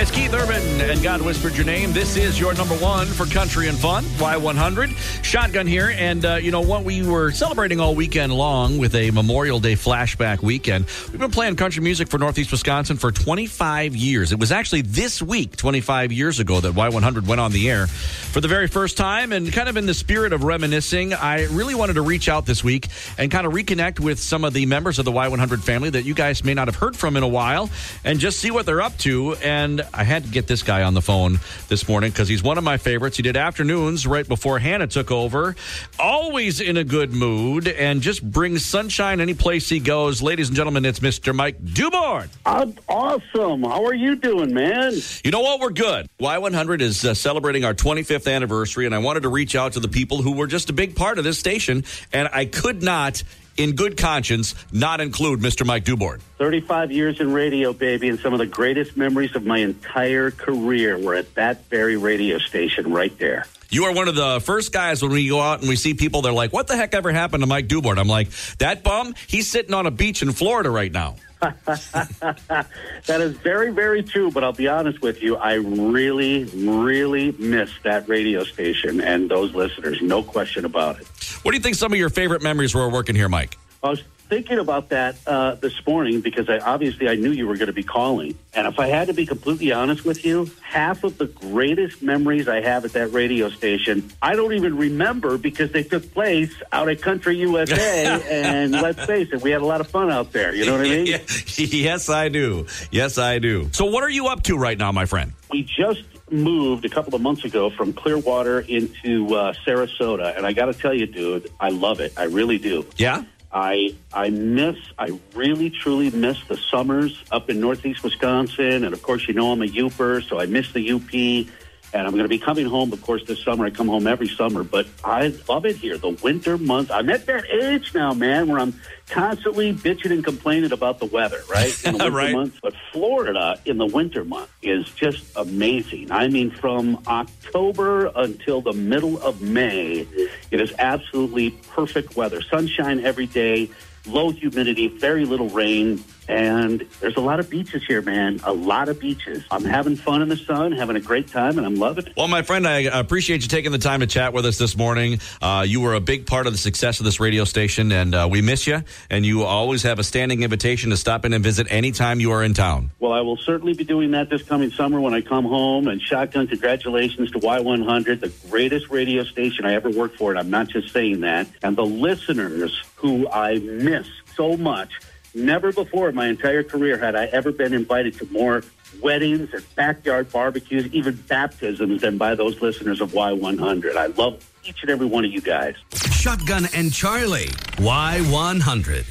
It's Keith Urban and God Whispered Your Name. This is your number one for country and fun, Y100. Shotgun here. And, uh, you know what? We were celebrating all weekend long with a Memorial Day flashback weekend. We've been playing country music for Northeast Wisconsin for 25 years. It was actually this week, 25 years ago, that Y100 went on the air for the very first time. And kind of in the spirit of reminiscing, I really wanted to reach out this week and kind of reconnect with some of the members of the Y100 family that you guys may not have heard from in a while and just see what they're up to. And I had to get this guy on the phone this morning because he's one of my favorites. He did afternoons right before Hannah took over. Always in a good mood and just brings sunshine any place he goes. Ladies and gentlemen, it's Mr. Mike DuBord. I'm awesome. How are you doing, man? You know what? We're good. Y100 is uh, celebrating our 25th anniversary, and I wanted to reach out to the people who were just a big part of this station, and I could not, in good conscience, not include Mr. Mike DuBord. 35 years in radio, baby, and some of the greatest memories of my entire career were at that very radio station right there. You are one of the first guys when we go out and we see people, they're like, what the heck ever happened to Mike DuBord? I'm like, that bum, he's sitting on a beach in Florida right now. that is very, very true. But I'll be honest with you, I really, really miss that radio station and those listeners. No question about it. What do you think some of your favorite memories were working here, Mike? I was thinking about that uh, this morning because I obviously I knew you were going to be calling, and if I had to be completely honest with you, half of the greatest memories I have at that radio station I don't even remember because they took place out at Country USA, and let's face it, we had a lot of fun out there. You know what I mean? yes, I do. Yes, I do. So, what are you up to right now, my friend? We just moved a couple of months ago from Clearwater into uh, Sarasota, and I got to tell you, dude, I love it. I really do. Yeah. I I miss I really truly miss the summers up in northeast Wisconsin, and of course you know I'm a Yooper, so I miss the UP. And I'm going to be coming home, of course, this summer. I come home every summer, but I love it here. The winter months. I'm at that age now, man, where I'm constantly bitching and complaining about the weather, right? In the winter Right. months. But Florida in the winter month is just amazing. I mean, from October until the middle of May, it is absolutely perfect weather. Sunshine every day, low humidity, very little rain. And there's a lot of beaches here, man. A lot of beaches. I'm having fun in the sun, having a great time, and I'm loving it. Well, my friend, I appreciate you taking the time to chat with us this morning. Uh, you were a big part of the success of this radio station, and uh, we miss you. And you always have a standing invitation to stop in and visit anytime you are in town. Well, I will certainly be doing that this coming summer when I come home. And shotgun, congratulations to Y100, the greatest radio station I ever worked for. And I'm not just saying that. And the listeners who I miss so much. Never before in my entire career had I ever been invited to more weddings and backyard barbecues, even baptisms, than by those listeners of Y100. I love each and every one of you guys. Shotgun and Charlie. Y100.